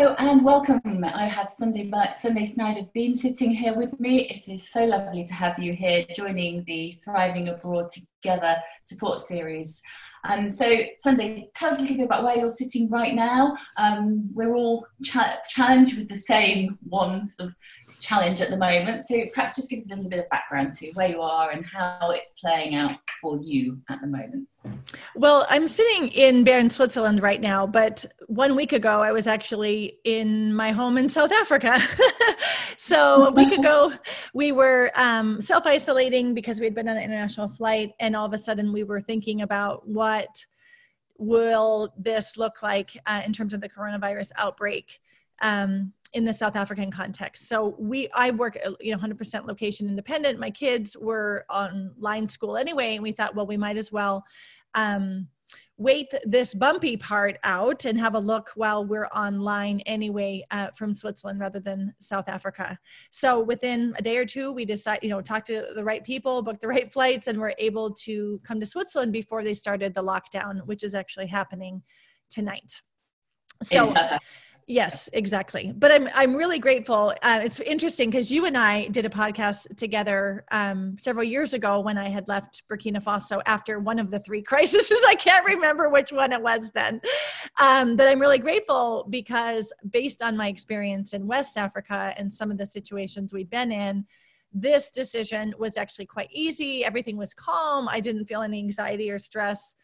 Hello and welcome. I have Sundae, Sunday Snyder Bean sitting here with me. It is so lovely to have you here joining the Thriving Abroad Together support series. Um, so, Sundae, tell us a little bit about where you're sitting right now. Um, we're all cha- challenged with the same one sort of challenge at the moment. So, perhaps just give us a little bit of background to where you are and how it's playing out for you at the moment. Well, I'm sitting in Bern, Switzerland right now, but one week ago I was actually in my home in South Africa. so a week ago we were um, self isolating because we had been on an international flight, and all of a sudden we were thinking about what will this look like uh, in terms of the coronavirus outbreak. Um, in the South African context. So we, I work, uh, you know, 100% location independent. My kids were online school anyway, and we thought, well, we might as well um, wait this bumpy part out and have a look while we're online anyway uh, from Switzerland rather than South Africa. So within a day or two, we decide, you know, talk to the right people, book the right flights, and we're able to come to Switzerland before they started the lockdown, which is actually happening tonight. So Yes, exactly. But I'm I'm really grateful. Uh, it's interesting because you and I did a podcast together um, several years ago when I had left Burkina Faso after one of the three crises. I can't remember which one it was then. Um, but I'm really grateful because based on my experience in West Africa and some of the situations we've been in, this decision was actually quite easy. Everything was calm. I didn't feel any anxiety or stress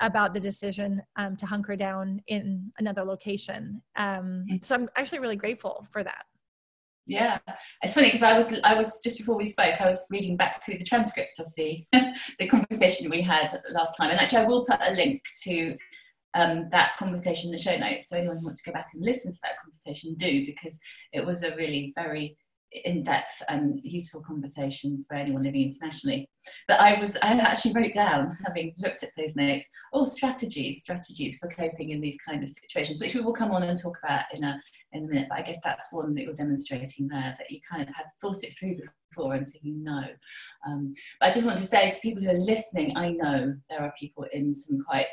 about the decision um, to hunker down in another location. Um, mm. so I'm actually really grateful for that. Yeah, it's funny because I was I was just before we spoke, I was reading back through the transcript of the the conversation we had last time, and actually I will put a link to um, that conversation in the show notes. So anyone who wants to go back and listen to that conversation, do because it was a really very in-depth and useful conversation for anyone living internationally. But I was I actually wrote down, having looked at those notes, all strategies, strategies for coping in these kind of situations, which we will come on and talk about in a in a minute. But I guess that's one that you're demonstrating there that you kind of have thought it through before and so you know. Um, but I just want to say to people who are listening, I know there are people in some quite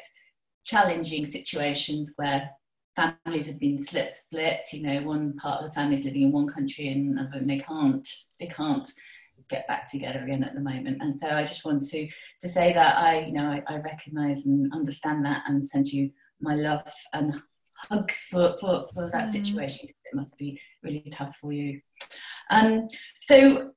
challenging situations where families have been split split you know one part of the family is living in one country and they can't they can't get back together again at the moment. And so i just want to to say that i you know i, I recognize and understand that and send you my love and hugs for for, for that mm. situation. It must be really tough for you. Um so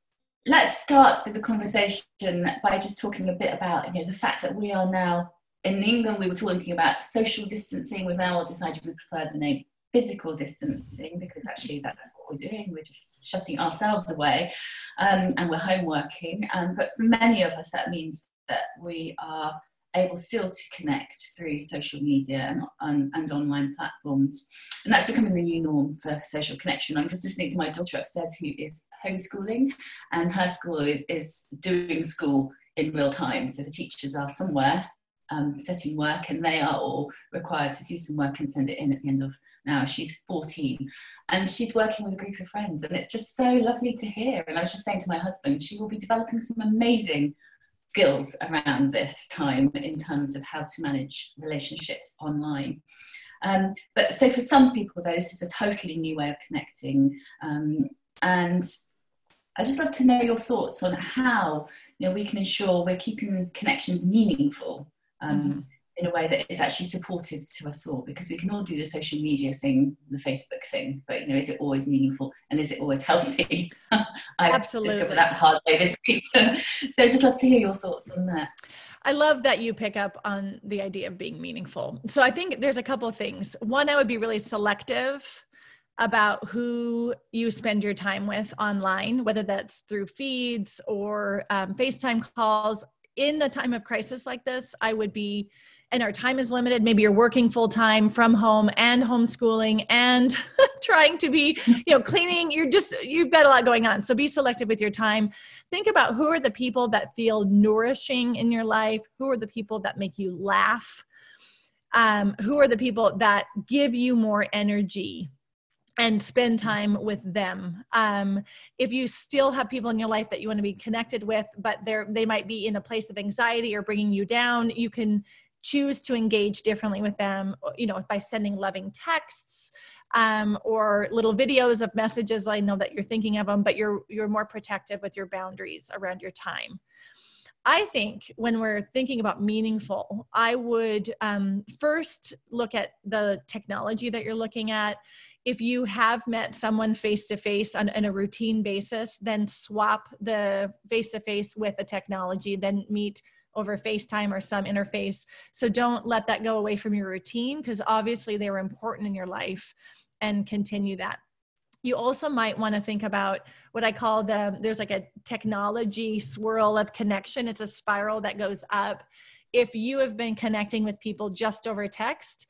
let's start with the conversation by just talking a bit about you know the fact that we are now in England, we were talking about social distancing. We've now decided we prefer the name physical distancing because actually that's what we're doing. We're just shutting ourselves away um, and we're home working. Um, but for many of us, that means that we are able still to connect through social media and, and, and, online platforms. And that's becoming the new norm for social connection. I'm just listening to my daughter upstairs who is homeschooling, and her school is, is doing school in real time. So the teachers are somewhere um, setting work, and they are all required to do some work and send it in at the end of now. She's 14, and she's working with a group of friends, and it's just so lovely to hear. And I was just saying to my husband, she will be developing some amazing skills around this time in terms of how to manage relationships online. Um, but so for some people, though, this is a totally new way of connecting, um, and I'd just love to know your thoughts on how you know we can ensure we're keeping connections meaningful mm-hmm. in a way that is actually supportive to us all because we can all do the social media thing, the Facebook thing, but you know, is it always meaningful and is it always healthy? I Absolutely. discovered that hard way this week. so I'd just love to hear your thoughts on that. I love that you pick up on the idea of being meaningful. So I think there's a couple of things. One, I would be really selective about who you spend your time with online, whether that's through feeds or um, FaceTime calls in a time of crisis like this, I would be, and our time is limited. Maybe you're working full time from home and homeschooling and trying to be, you know, cleaning. You're just, you've got a lot going on. So be selective with your time. Think about who are the people that feel nourishing in your life, who are the people that make you laugh. Um, who are the people that give you more energy and spend time with them. Um, if you still have people in your life that you want to be connected with, but they're they might be in a place of anxiety or bringing you down, you can choose to engage differently with them. You know, by sending loving texts, um, or little videos of messages. I know that you're thinking of them, but you're you're more protective with your boundaries around your time. I think when we're thinking about meaningful, I would um, first look at the technology that you're looking at. If you have met someone face to face on a routine basis, then swap the face to face with a technology, then meet over FaceTime or some interface. So don't let that go away from your routine because obviously they were important in your life and continue that. You also might want to think about what I call the there's like a technology swirl of connection. It's a spiral that goes up. If you have been connecting with people just over text,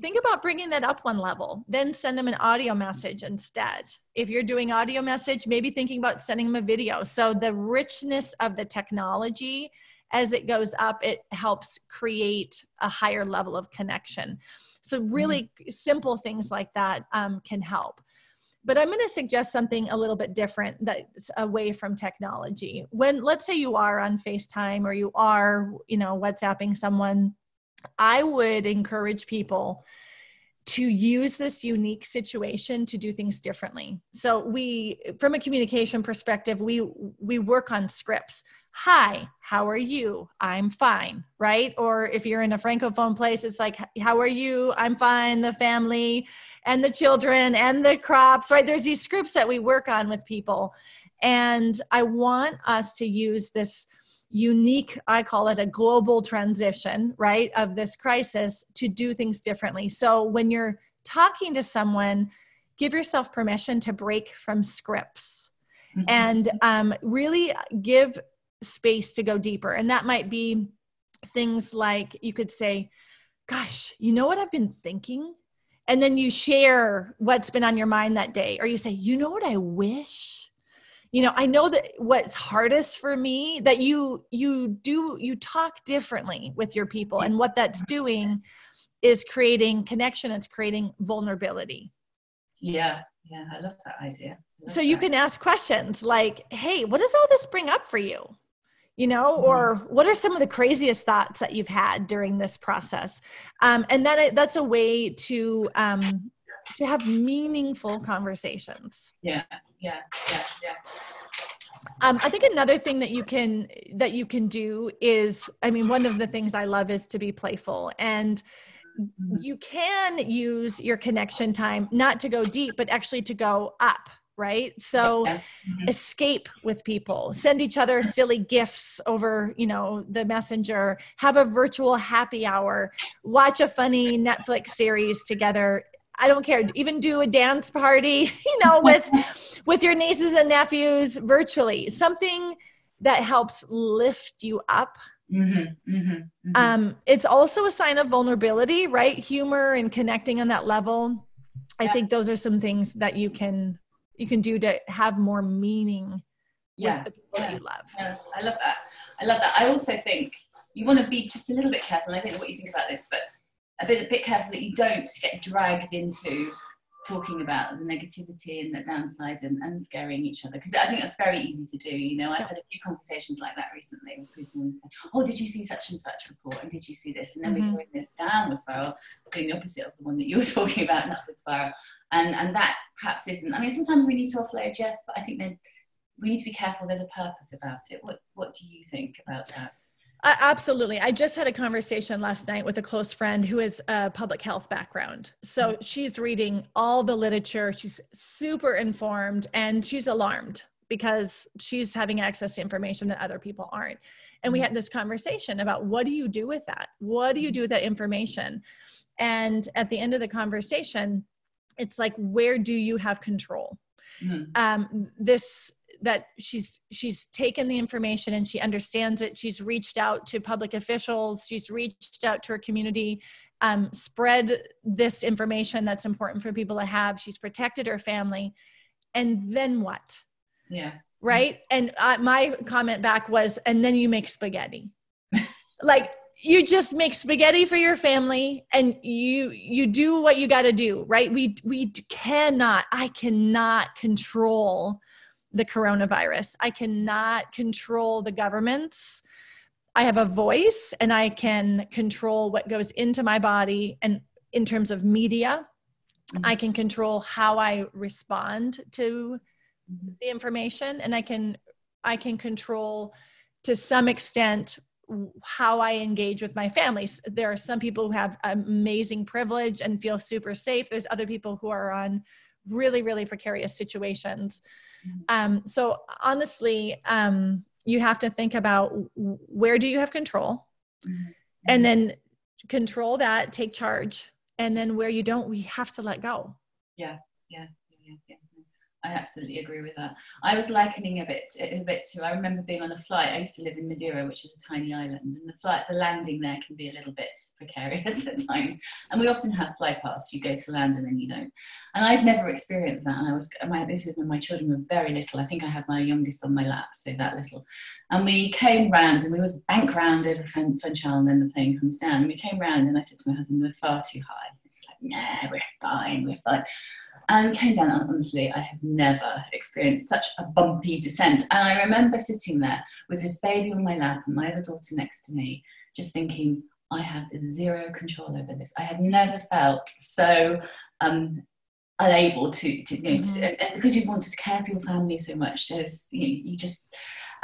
think about bringing that up one level then send them an audio message instead if you're doing audio message maybe thinking about sending them a video so the richness of the technology as it goes up, it helps create a higher level of connection. So, really mm-hmm. simple things like that um, can help. But I'm going to suggest something a little bit different that's away from technology. When, let's say, you are on FaceTime or you are, you know, WhatsApping someone, I would encourage people to use this unique situation to do things differently. So we from a communication perspective we we work on scripts. Hi how are you? I'm fine right? Or if you're in a francophone place it's like how are you? I'm fine the family and the children and the crops right? There's these scripts that we work on with people. And i want us to use this unique, I call it a global transition, right, of this crisis to do things differently. So when you're talking to someone, give yourself permission to break from scripts mm-hmm. and um, really give space to go deeper. And that might be things like you could say, Gosh, you know what I've been thinking? And then you share what's been on your mind that day. Or you say, You know what I wish? You know i know that what's hardest for me that you you do you talk differently with your people. And what that's doing is creating connection. It's creating vulnerability. Yeah. Yeah. I love that idea. Love so you can ask questions like hey what does all this bring up for you? You know mm-hmm. or what are some of the craziest thoughts that you've had during this process? Um, and that that's a way to um, to have meaningful conversations yeah yeah yeah yeah um, I think another thing that you can that you can do is, I mean, one of the things I love is to be playful, and mm-hmm. you can use your connection time not to go deep, but actually to go up. Right. So mm-hmm. escape with people, send each other silly gifts over, you know, the messenger, have a virtual happy hour, watch a funny Netflix series together. I don't care. Even do a dance party, you know, with with your nieces and nephews virtually. Something that helps lift you up. Mm-hmm, mm-hmm, mm-hmm. Um, it's also a sign of vulnerability, right? Humor and connecting on that level. I think those are some things that you can you can do to have more meaning yeah. with the people yeah. you love. Yeah. I love that. I love that. I also think you want to be just a little bit careful. I don't know what you think about this, but a bit a bit careful that you don't get dragged into talking about the negativity and the downside and, and scaring each other because I think that's very easy to do. You know, I've had a few conversations like that recently with people and say, "Oh, did you see such and such report? And did you see this?" And then mm-hmm. we in this downward spiral, doing the opposite of the one that you were talking about, an upward spiral. And and that perhaps isn't. I mean, sometimes we need to offload, yes, but I think then we need to be careful. There's a purpose about it. What What do you think about that? Uh, absolutely. I just had a conversation last night with a close friend who has a public health background. So mm-hmm. she's reading all the literature, she's super informed, and she's alarmed because she's having access to information that other people aren't. And we mm-hmm. had this conversation about what do you do with that? What do you do with that information? And at the end of the conversation, it's like, where do you have control? Mm-hmm. Um, this that she's she's taken the information and she understands it. She's reached out to public officials. She's reached out to her community um, spread this information that's important for people to have. She's protected her family. And then what? Yeah. Right? And uh, my comment back was and then you make spaghetti. Like you just make spaghetti for your family and you you do what you got to do right? We we cannot i cannot control the coronavirus. I cannot control the governments. I have a voice and I can control what goes into my body and in terms of media mm-hmm. I can control how I respond to mm-hmm. the information and I can I can control to some extent how I engage with my families. There are some people who have amazing privilege and feel super safe. There's other people who are on really, really precarious situations. Mm-hmm. Um, so honestly, um, you have to think about where do you have control, mm-hmm. and then control that, take charge, and then where you don't, we have to let go. Yeah, yeah. I absolutely agree with that. I was likening a bit, a bit to. I remember being on a flight. I used to live in Madeira, which is a tiny island, and the flight, the landing there can be a little bit precarious at times. And we often have fly pass. You go to land and then you don't. And I'd never experienced that. And I was, my, this was when my children were very little. I think I had my youngest on my lap, so that little. And we came round, and we was bank round over Fun Funchal, and then the plane comes down. And we came round, and I said to my husband, "We're far too high." He's like, "Nah, we're fine, we're fine." And came down honestly i have never experienced such a bumpy descent and i remember sitting there with this baby on my lap and my other daughter next to me just thinking i have zero control over this i have never felt so um, unable to, to, you know, mm-hmm. to and, because you wanted to care for your family so much there's you, know, you just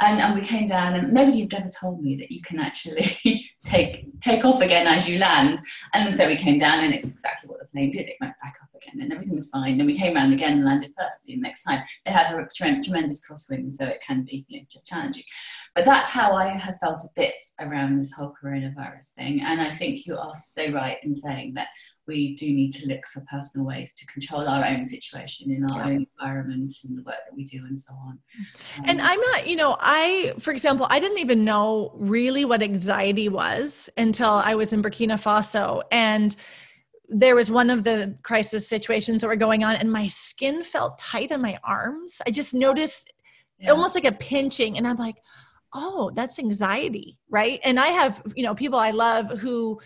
and, and we came down and nobody had ever told me that you can actually take take off again as you land. And so we came down and it's exactly what the plane did. It went back up again and everything was fine. And we came around again and landed perfectly the next time. They have a tremendous crosswind so it can be you know, just challenging. But that's how i have felt a bit around this whole coronavirus thing. And i think you are so right in saying that we do need to look for personal ways to control our own situation in our yeah. own environment and the work that we do and so on. Um, and I'm not, you know, I, for example, I didn't even know really what anxiety was until I was in Burkina Faso. And there was one of the crisis situations that were going on, and my skin felt tight on my arms. I just noticed yeah. almost like a pinching, and I'm like, oh that's anxiety right and i have you know people i love who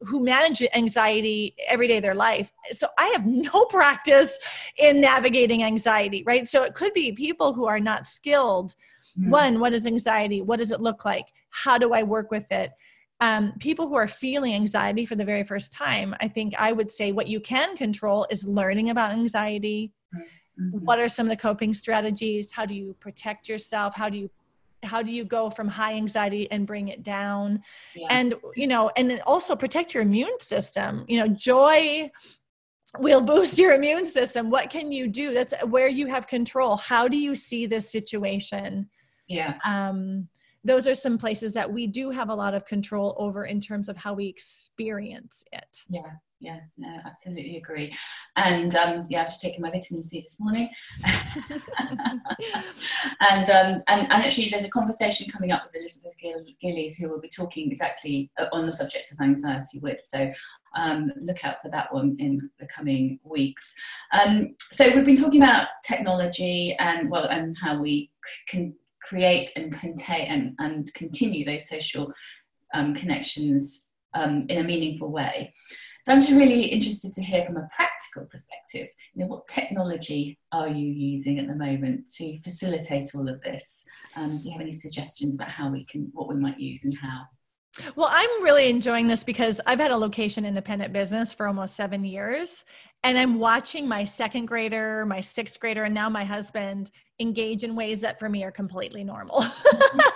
who manage anxiety every day of their life. So I have no practice in navigating anxiety, right? So it could be people who are not skilled. Mm. One, what is anxiety? What does it look like? How do I work with it? Um, people who are feeling anxiety for the very first time, I think I would say what you can control is learning about anxiety. Mm-hmm. What are some of the coping strategies? How do you protect yourself? How do you how do you go from high anxiety and bring it down? Yeah. and you know and then also protect your immune system. You know joy will boost your immune system. What can you do? That's where you have control. How do you see this situation? Yeah. Um those are some places that we do have a lot of control over in terms of how we experience it. Yeah yeah, no, absolutely agree. And um, yeah, I've just taken my vitamin C this morning. and, um, and and actually, there's a conversation coming up with Elizabeth Gill- Gillies who will be talking exactly uh, on the subject of anxiety with. So um, look out for that one in the coming weeks. Um, so we've been talking about technology and well, and how we can create and contain and, and continue those social um, connections um, in a meaningful way. So I'm just really interested to hear from a practical perspective, you know, what technology are you using at the moment to facilitate all of this? Um, do you have any suggestions about how we can, what we might use and how? Well, I'm really enjoying this because I've had a location independent business for almost seven years. And I'm watching my second grader, my sixth grader, and now my husband engage in ways that for me are completely normal.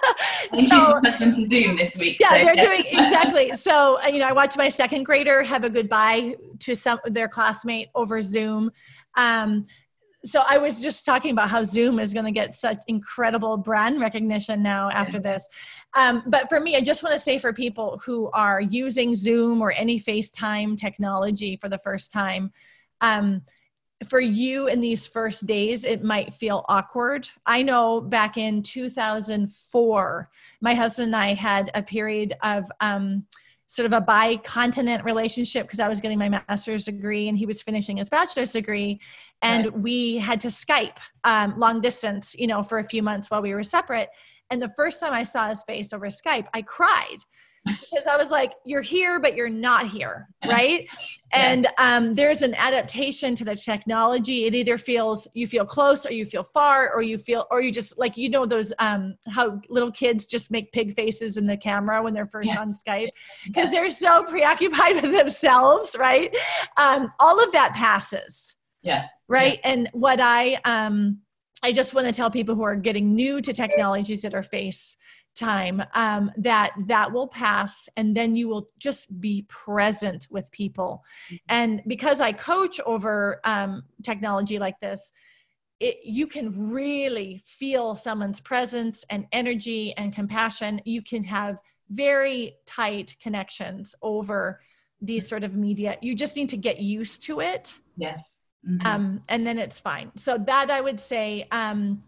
so, to Zoom this week. Yeah, so. they're doing exactly. So, uh, you know, I watched my second grader have a goodbye to some their classmate over Zoom. Um, so I was just talking about how Zoom is going to get such incredible brand recognition now after this. Um, but for me, I just want to say for people who are using Zoom or any FaceTime technology for the first time, um, for you in these first days, it might feel awkward. I know back in 2004, my husband and I had a period of um, sort of a bi-continent relationship because I was getting my master's degree and he was finishing his bachelor's degree, and right. we had to Skype um, long distance, you know, for a few months while we were separate. And the first time I saw his face over Skype, I cried because I was like, you're here, but you're not here, right? And um, there's an adaptation to the technology. It either feels you feel close, or you feel far, or you feel, or you just like you know those um, how little kids just make pig faces in the camera when they're first yes. on Skype because they're so preoccupied with themselves, right? Um, all of that passes. Yeah. Right. Yeah. And what I um, I just want to tell people who are getting new to technologies that are face time um, that that will pass and then you will just be present with people. Mm-hmm. and because i coach over um, technology like this it, you can really feel someone's presence and energy and compassion. You can have very tight connections over these sort of media. You just need to get used to it. Yes. Mm-hmm. um, and then it's fine. So that i would say um,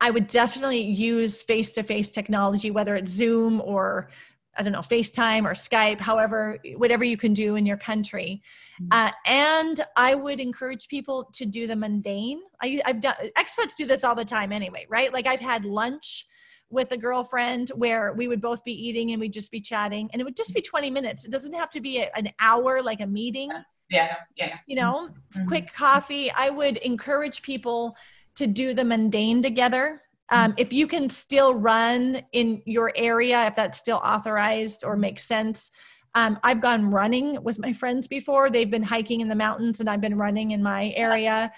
I would definitely use face to face technology, whether it's Zoom or I don't know, FaceTime or Skype, however, whatever you can do in your country. Mm-hmm. Uh, and I would encourage people to do the mundane. I, I've done, expats do this all the time anyway, right? Like I've had lunch with a girlfriend where we would both be eating and we'd just be chatting and it would just be 20 minutes. It doesn't have to be a, an hour like a meeting. Yeah, yeah. yeah. You know, mm-hmm. quick coffee. I would encourage people to do the mundane together. Um, if you can still run in your area, if that's still authorized or makes sense. Um, I've gone running with my friends before. They've been hiking in the mountains, and I've been running in my area.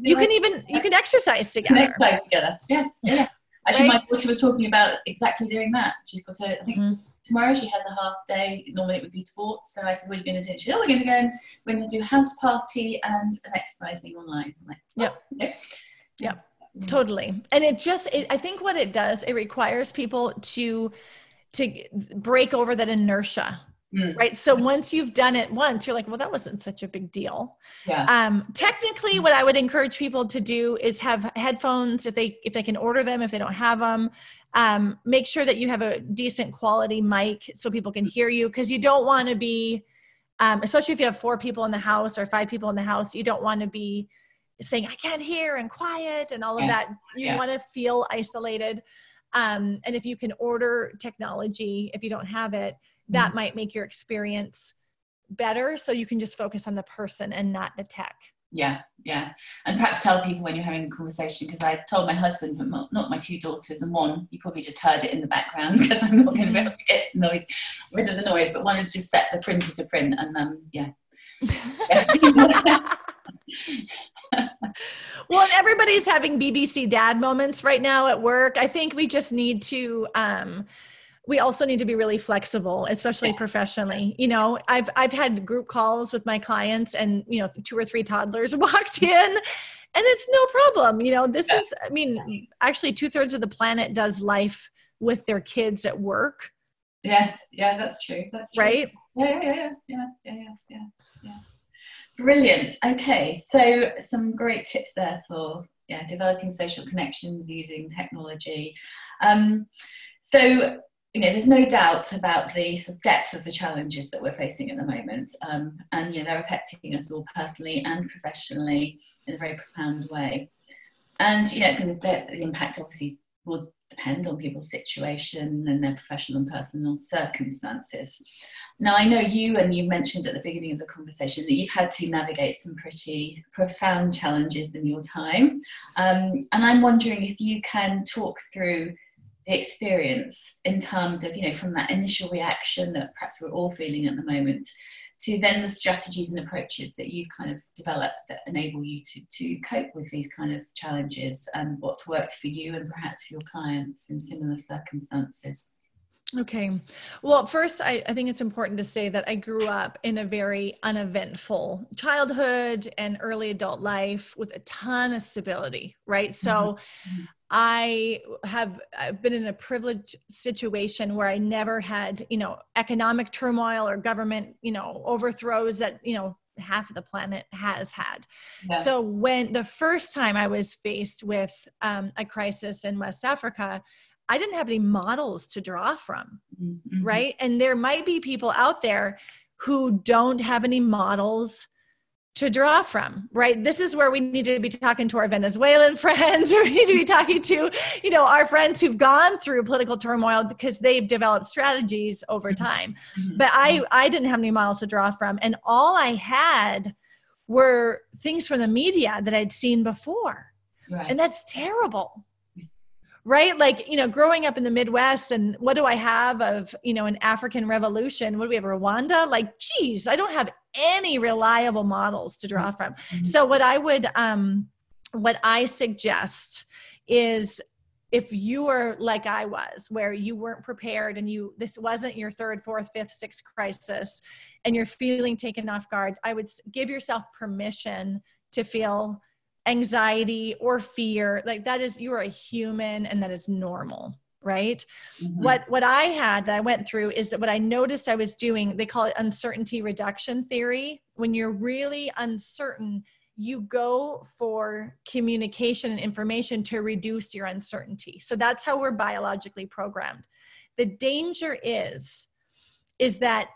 You can even you can exercise together. exercise together. Yes. Yeah. Actually, right? my daughter was talking about exactly doing that. She's got a, I think mm-hmm. tomorrow she has a half day. Normally it would be sports. So I said, "What are you going to do?" She said, "Oh, we're going to go. And, we're going to do house party and an exercise thing online." I'm like, oh, "Yep." Okay. Yeah, totally. And it just, it, I think what it does, it requires people to to break over that inertia. Mm. Right. So once you've done it once, you're like, well, that wasn't such a big deal. Yeah. Um, technically, what I would encourage people to do is have headphones if they if they can order them, if they don't have them. Um, make sure that you have a decent quality mic so people can hear you because you don't want to be um, especially if you have four people in the house or five people in the house, you don't want to be saying i can't hear and quiet and all of yeah. that you yeah. want to feel isolated um, and if you can order technology if you don't have it that mm-hmm. might make your experience better so you can just focus on the person and not the tech yeah yeah and perhaps tell people when you're having a conversation because i told my husband but not my two daughters and one you probably just heard it in the background because i'm not going to be able to get noise rid of the noise but one is just set the printer to print and um yeah well, everybody's having BBC dad moments right now at work. I think we just need to um we also need to be really flexible especially yeah. professionally you know i've i've had group calls with my clients and you know two or three toddlers walked in and it's no problem you know this yeah. is i mean actually two-thirds of the planet does life with their kids at work yes yeah that's true that's true. right yeah yeah yeah yeah yeah yeah yeah Brilliant. Okay, so some great tips there for yeah developing social connections using technology. Um, so you know, there's no doubt about the sort of depth of the challenges that we're facing at the moment, um, and you know they're affecting us all personally and professionally in a very profound way. And you know, it's going to the impact obviously will depend on people's situation and their professional and personal circumstances. Now, I know you, and you mentioned at the beginning of the conversation that you've had to navigate some pretty profound challenges in your time. Um, and I'm wondering if you can talk through the experience in terms of, you know, from that initial reaction that perhaps we're all feeling at the moment to then the strategies and approaches that you've kind of developed that enable you to, to cope with these kind of challenges and what's worked for you and perhaps your clients in similar circumstances. Okay. Well, first, I, I, think it's important to say that I grew up in a very uneventful childhood and early adult life with a ton of stability, right? So mm-hmm. I have I've been in a privileged situation where I never had, you know, economic turmoil or government, you know, overthrows that, you know, half of the planet has had. Yeah. So when the first time I was faced with um, a crisis in West Africa, I didn't have any models to draw from, mm-hmm. right? And there might be people out there who don't have any models to draw from, right? This is where we need to be talking to our Venezuelan friends, or we need to be talking to, you know, our friends who've gone through political turmoil because they've developed strategies over mm-hmm. time. Mm-hmm. But I, I didn't have any models to draw from, and all I had were things from the media that I'd seen before, right. and that's terrible right like you know growing up in the midwest and what do i have of you know an african revolution what do we have rwanda like geez i don't have any reliable models to draw from. Mm-hmm. so what i would um what i suggest is if you are like i was where you weren't prepared and you this wasn't your third fourth fifth sixth crisis and you're feeling taken off guard i would give yourself permission to feel anxiety or fear. Like that is you're a human and that is normal right? Mm-hmm. what what i had that i went through is that what i noticed i was doing they call it uncertainty reduction theory. When you're really uncertain you go for communication and information to reduce your uncertainty. So that's how we're biologically programmed. The danger is is that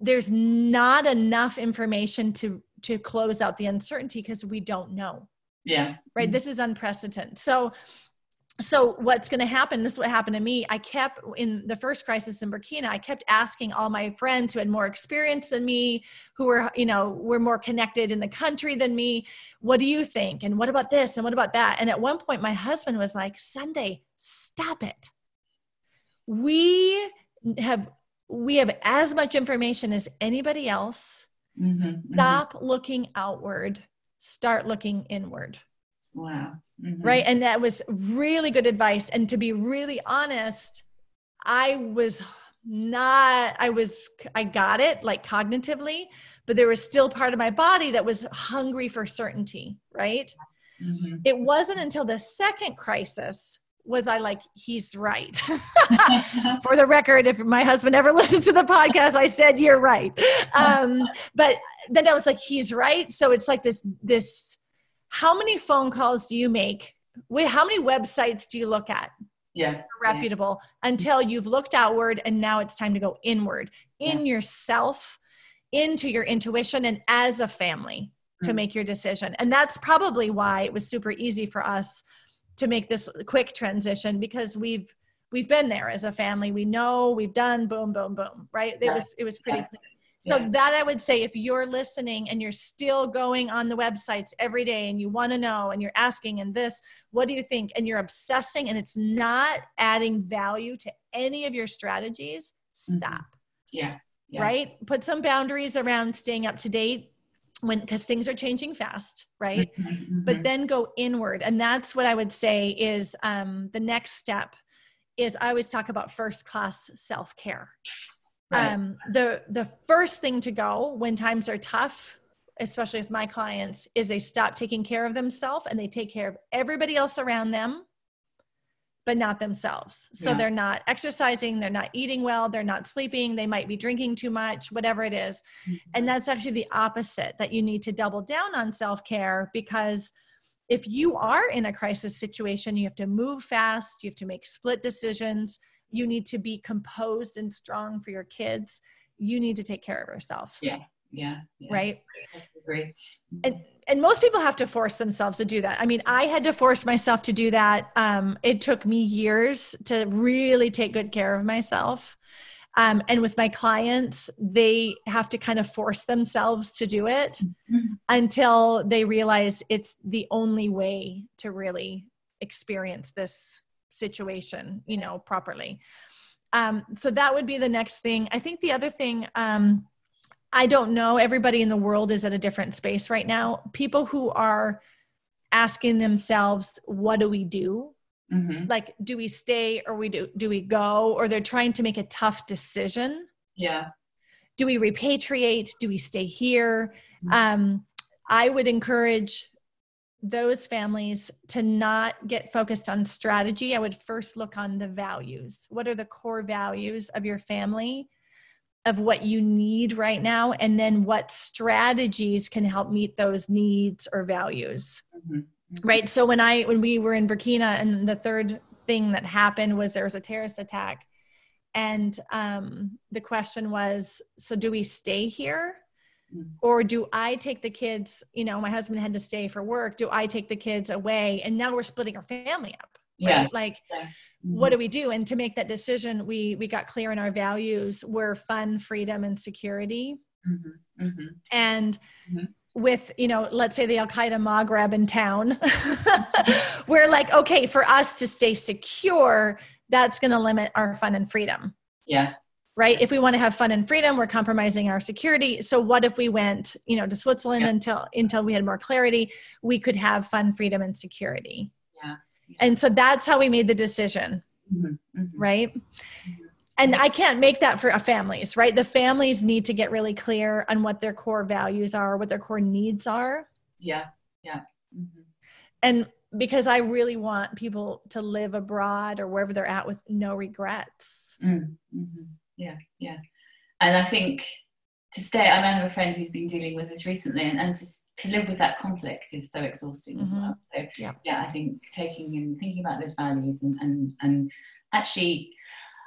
there's not enough information to to close out the uncertainty because we don't know. Yeah. Right? Mm-hmm. this is unprecedented. So so what's going to happen this is what happened to me. I kept in the first crisis in burkina i kept asking all my friends who had more experience than me who were you know were more connected in the country than me what do you think? And what about this? And what about that? And at one point my husband was like Sundae stop it. We have we have as much information as anybody else. Mm-hmm, mm-hmm, Stop looking outward, start looking inward. Wow. Mm-hmm. Right. And that was really good advice. And to be really honest, I was not, I was, I got it like cognitively, but there was still part of my body that was hungry for certainty. Right. Mm-hmm. It wasn't until the second crisis was I like, he's right. For the record, if my husband ever listens to the podcast, I said, you're right. Um, but then I was like, he's right. So it's like this, this, how many phone calls do you make? How many websites do you look at? Yeah. Reputable yeah. until you've looked outward and now it's time to go inward in yeah. yourself, into your intuition and as a family to mm. make your decision. And that's probably why it was super easy for us to make this quick transition because we've we've been there as a family we know we've done boom boom boom right it was it was pretty clear so yeah. that i would say if you're listening and you're still going on the websites every day and you want to know and you're asking and this what do you think and you're obsessing and it's not adding value to any of your strategies mm-hmm. stop mm-hmm. yeah. yeah right put some boundaries around staying up to date when because things are changing fast right mm-hmm, mm-hmm. but then go inward and that's what i would say is um, the next step is i always talk about first class self-care right. um, the the first thing to go when times are tough especially with my clients is they stop taking care of themselves and they take care of everybody else around them but not themselves. So yeah. they're not exercising, they're not eating well, they're not sleeping, they might be drinking too much, whatever it is. Mm-hmm. And that's actually the opposite that you need to double down on self care because if you are in a crisis situation, you have to move fast, you have to make split decisions, you need to be composed and strong for your kids. You need to take care of yourself. Yeah. Yeah. yeah. Right. Agree. And and most people have to force themselves to do that. I mean, I had to force myself to do that. Um, it took me years to really take good care of myself. Um, and with my clients, they have to kind of force themselves to do it mm-hmm. until they realize it's the only way to really experience this situation, you know, properly. Um, so that would be the next thing. I think the other thing, um, I don't know. Everybody in the world is at a different space right now. People who are asking themselves, what do we do? Mm-hmm. Like, do we stay or we do do we go? Or they're trying to make a tough decision. Yeah. Do we repatriate? Do we stay here? Mm-hmm. Um, I would encourage those families to not get focused on strategy. I would first look on the values. What are the core values of your family? of what you need right now and then what strategies can help meet those needs or values mm-hmm. Mm-hmm. right so when i when we were in burkina and the third thing that happened was there was a terrorist attack and um, the question was so do we stay here. Or do i take the kids you know my husband had to stay for work do i take the kids away and now we're splitting our family up right yeah. like yeah. Mm-hmm. what do we do and to make that decision we we got clear in our values were fun freedom and security mm-hmm. Mm-hmm. and mm-hmm. with you know let's say the al-qaeda maghreb in town we're like okay for us to stay secure that's going to limit our fun and freedom yeah right? If we want to have fun and freedom we're compromising our security. So what if we went you know to switzerland yeah. until until we had more clarity? We could have fun freedom and security. Yeah, yeah. and so that's how we made the decision. Mm-hmm. Mm-hmm. right? Mm-hmm. and i can't make that for families right? The families need to get really clear on what their core values are what their core needs are. Yeah. Yeah. Mm-hmm. and because i really want people to live abroad or wherever they're at with no regrets. Mm-hmm yeah yeah and i think to stay i know I have a friend who's been dealing with this recently and, and to, to live with that conflict is so exhausting mm-hmm. as well so yeah. yeah i think taking and thinking about those values and and, and actually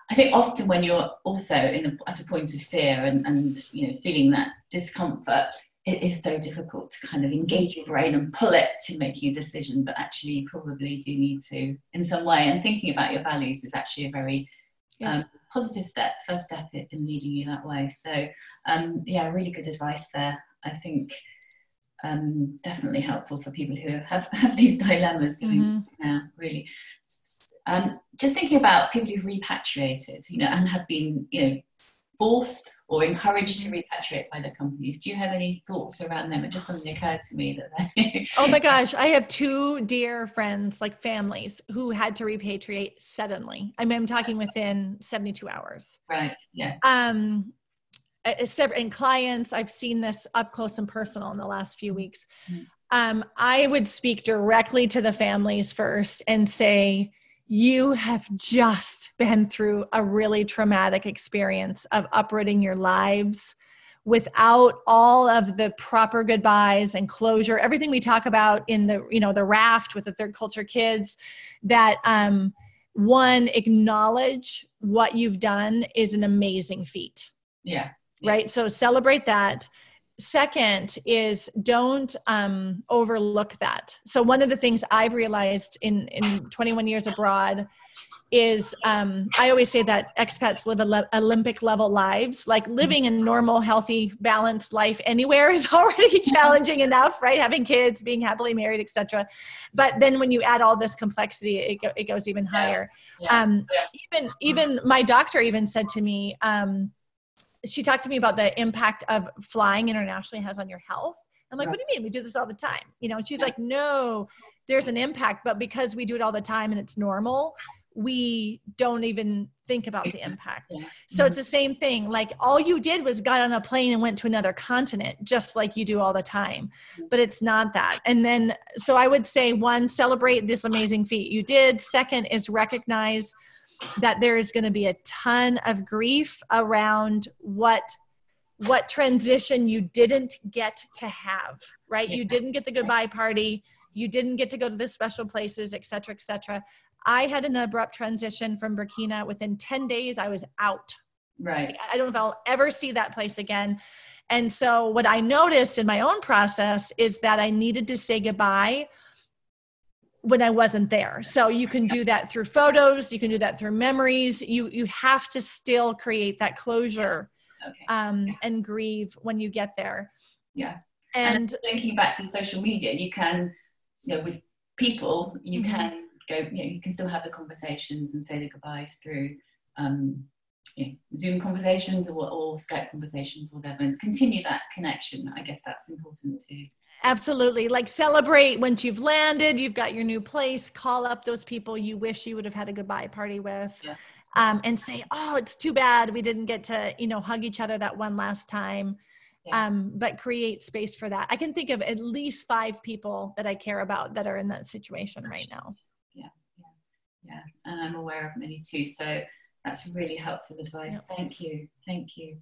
I think often when you're also in a, at a point of fear and, and you know feeling that discomfort, it is so difficult to kind of engage your brain and pull it to make you a decision. But actually, you probably do need to in some way. And thinking about your values is actually a very yeah. um, positive step, first step in leading you that way. So, um, yeah, really good advice there. I think um, definitely helpful for people who have, have these dilemmas going. Mm-hmm. Yeah, really. Um, just thinking about people who've repatriated, you know, and have been, you know, forced or encouraged to repatriate by the companies. Do you have any thoughts around them? It just something occurred to me that. oh my gosh, I have two dear friends, like families, who had to repatriate suddenly. I mean, I'm talking within 72 hours. Right. Yes. Um, in clients, I've seen this up close and personal in the last few weeks. Mm-hmm. Um, I would speak directly to the families first and say, you have just been through a really traumatic experience of uprooting your lives without all of the proper goodbyes and closure everything we talk about in the you know the raft with the third culture kids that um one acknowledge what you've done is an amazing feat. Yeah. Right? So celebrate that second is don't um, overlook that. So one of the things i've realized in in 21 years abroad is um, i always say that expats live le- olympic level lives. Like living a normal healthy balanced life anywhere is already challenging enough right? Having kids being happily married etc but then when you add all this complexity it, go- it goes even higher. Yeah. Um, yeah. even even my doctor even said to me um, she talked to me about the impact of flying internationally has on your health. I'm like, what do you mean? We do this all the time. You know, and she's like, no, there's an impact, but because we do it all the time and it's normal, we don't even think about the impact. So it's the same thing. Like all you did was got on a plane and went to another continent, just like you do all the time. Mm-hmm. But it's not that. And then, so I would say one, celebrate this amazing feat you did. Second is recognize that there is going to be a ton of grief around what what transition you didn't get to have right? You didn't get the goodbye party. You didn't get to go to the special places et cetera et cetera. I had an abrupt transition from burkina. Within 10 days i was out. Right. I don't know if i'll ever see that place again. And so what i noticed in my own process is that i needed to say goodbye when I wasn't there. So you can do that through photos, you can do that through memories. You you have to still create that closure okay. um, and grieve when you get there. Yeah. And, and thinking back to social media, you can, you know, with people, you mm-hmm. can go, you know, you can still have the conversations and say the goodbyes through um, you know, Zoom conversations or, or Skype conversations or whatever, and continue that connection. I guess that's important too. Absolutely. Like celebrate once you've landed, you've got your new place, call up those people you wish you would have had a goodbye party with. Yeah. Um, and say, oh, it's too bad we didn't get to, you know, hug each other that one last time. Yeah. Um, but create space for that. I can think of at least five people that I care about that are in that situation right now. Yeah, yeah, yeah. And I'm aware of many too. So that's really helpful advice. Thank you. Thank you.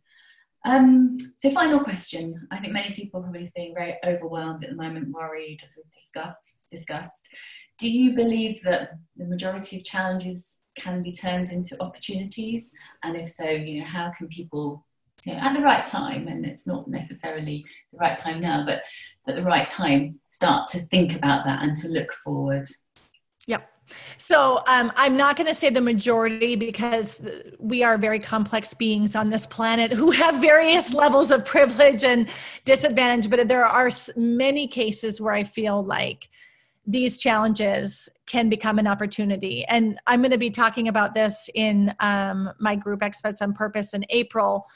Um, so final question. I think many people are probably feeling very overwhelmed at the moment, worried, as we've discussed. discussed. Do you believe that the majority of challenges can be turned into opportunities? And if so, you know, how can people you know, at the right time, and it's not necessarily the right time now, but at the right time, start to think about that and to look forward. Yep. So um, I'm not going to say the majority because we are very complex beings on this planet who have various levels of privilege and disadvantage. But there are many cases where I feel like these challenges can become an opportunity. And I'm going to be talking about this in um, my group Expats on Purpose in April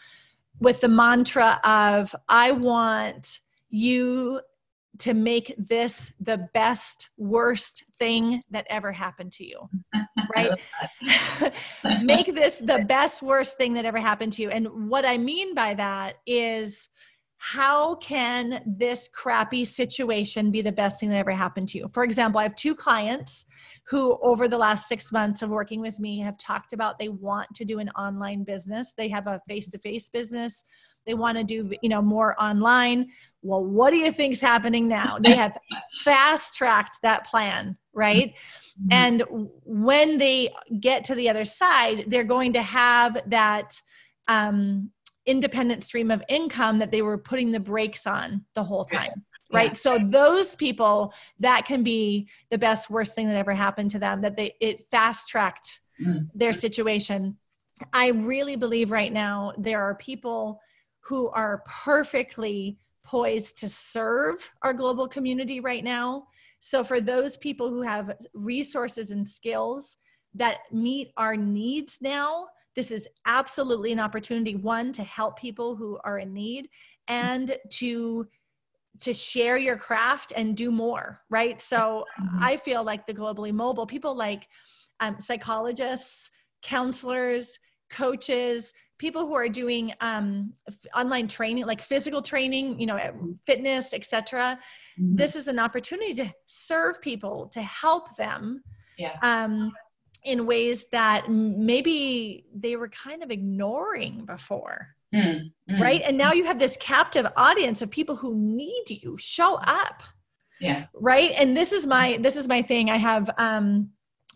with the mantra of I want you to make this the best worst thing that ever happened to you right? make this the best worst thing that ever happened to you. And what i mean by that is how can this crappy situation be the best thing that ever happened to you? For example i have two clients who over the last six months of working with me have talked about they want to do an online business. They have a face-to-face business they want to do you know more online well what do you think's happening now they have fast tracked that plan right mm-hmm. and when they get to the other side they're going to have that um, independent stream of income that they were putting the brakes on the whole time right yeah. so those people that can be the best worst thing that ever happened to them that they it fast tracked mm-hmm. their situation i really believe right now there are people who are perfectly poised to serve our global community right now. So, for those people who have resources and skills that meet our needs now, this is absolutely an opportunity one to help people who are in need and to to share your craft and do more right so mm-hmm. i feel like the globally mobile people like um, psychologists counselors coaches people who are doing um, f- online training like physical training you know fitness etc mm-hmm. this is an opportunity to serve people to help them yeah. um, in ways that maybe they were kind of ignoring before. Mm, mm. right? And now you have this captive audience of people who need you. Show up. Yeah. Right? And this is my this is my thing. I have um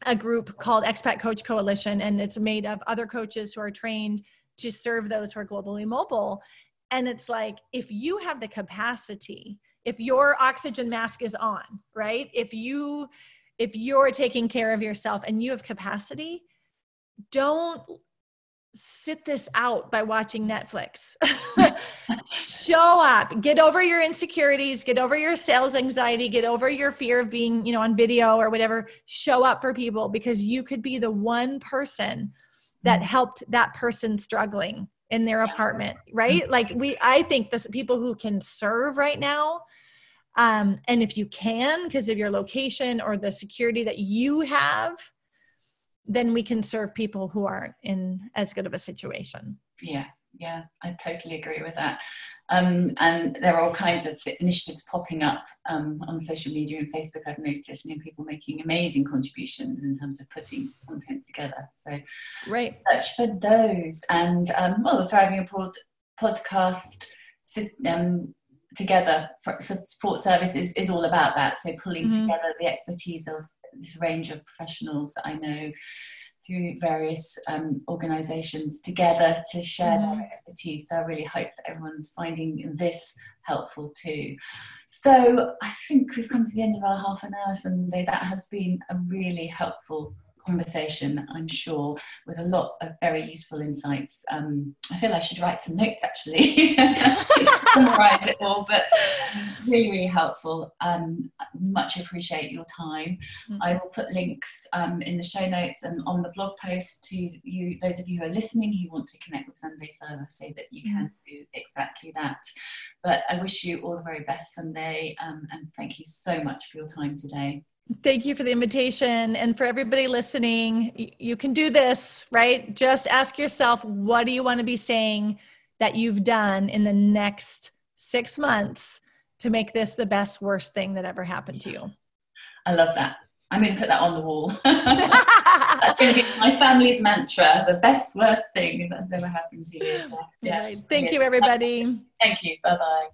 a group called expat coach coalition and it's made of other coaches who are trained to serve those who are globally mobile. And it's like, if you have the capacity, if your oxygen mask is on, right? If you, if you're taking care of yourself and you have capacity, don't sit this out by watching Netflix. Show up, get over your insecurities, get over your sales anxiety, get over your fear of being, you know, on video or whatever. Show up for people because you could be the one person that mm-hmm. helped that person struggling in their apartment right mm-hmm. like we i think this people who can serve right now um, and if you can because of your location or the security that you have then we can serve people who aren't in as good of a situation yeah yeah i totally agree with that um, and there are all kinds of initiatives popping up um, on social media and Facebook. I've noticed, you know, people making amazing contributions in terms of putting content together. So, right, search for those. And um, well, the Thriving podcast system together for support services is, is all about that. So, pulling mm-hmm. together the expertise of this range of professionals that I know through various um, organisations together to share mm. their expertise. So I really hope that everyone's finding this helpful too. So I think we've come to the end of our half an hour, and that has been a really helpful conversation, I'm sure, with a lot of very useful insights. Um, I feel I should write some notes actually, summarize it all, but really, really helpful. Um, much appreciate your time. Mm-hmm. I will put links um, in the show notes and on the blog post to you, those of you who are listening who want to connect with Sundae further, so that you can mm-hmm. do exactly that. But I wish you all the very best Sundae, um, and thank you so much for your time today. Thank you for the invitation. And for everybody listening, you can do this, right? Just ask yourself, what do you want to be saying that you've done in the next six months to make this the best, worst thing that ever happened to you? I love that. I'm going to put that on the wall. that's going to be my family's mantra the best, worst thing that's ever happened to you. Yes. Right. Thank you, everybody. Thank you. Bye bye.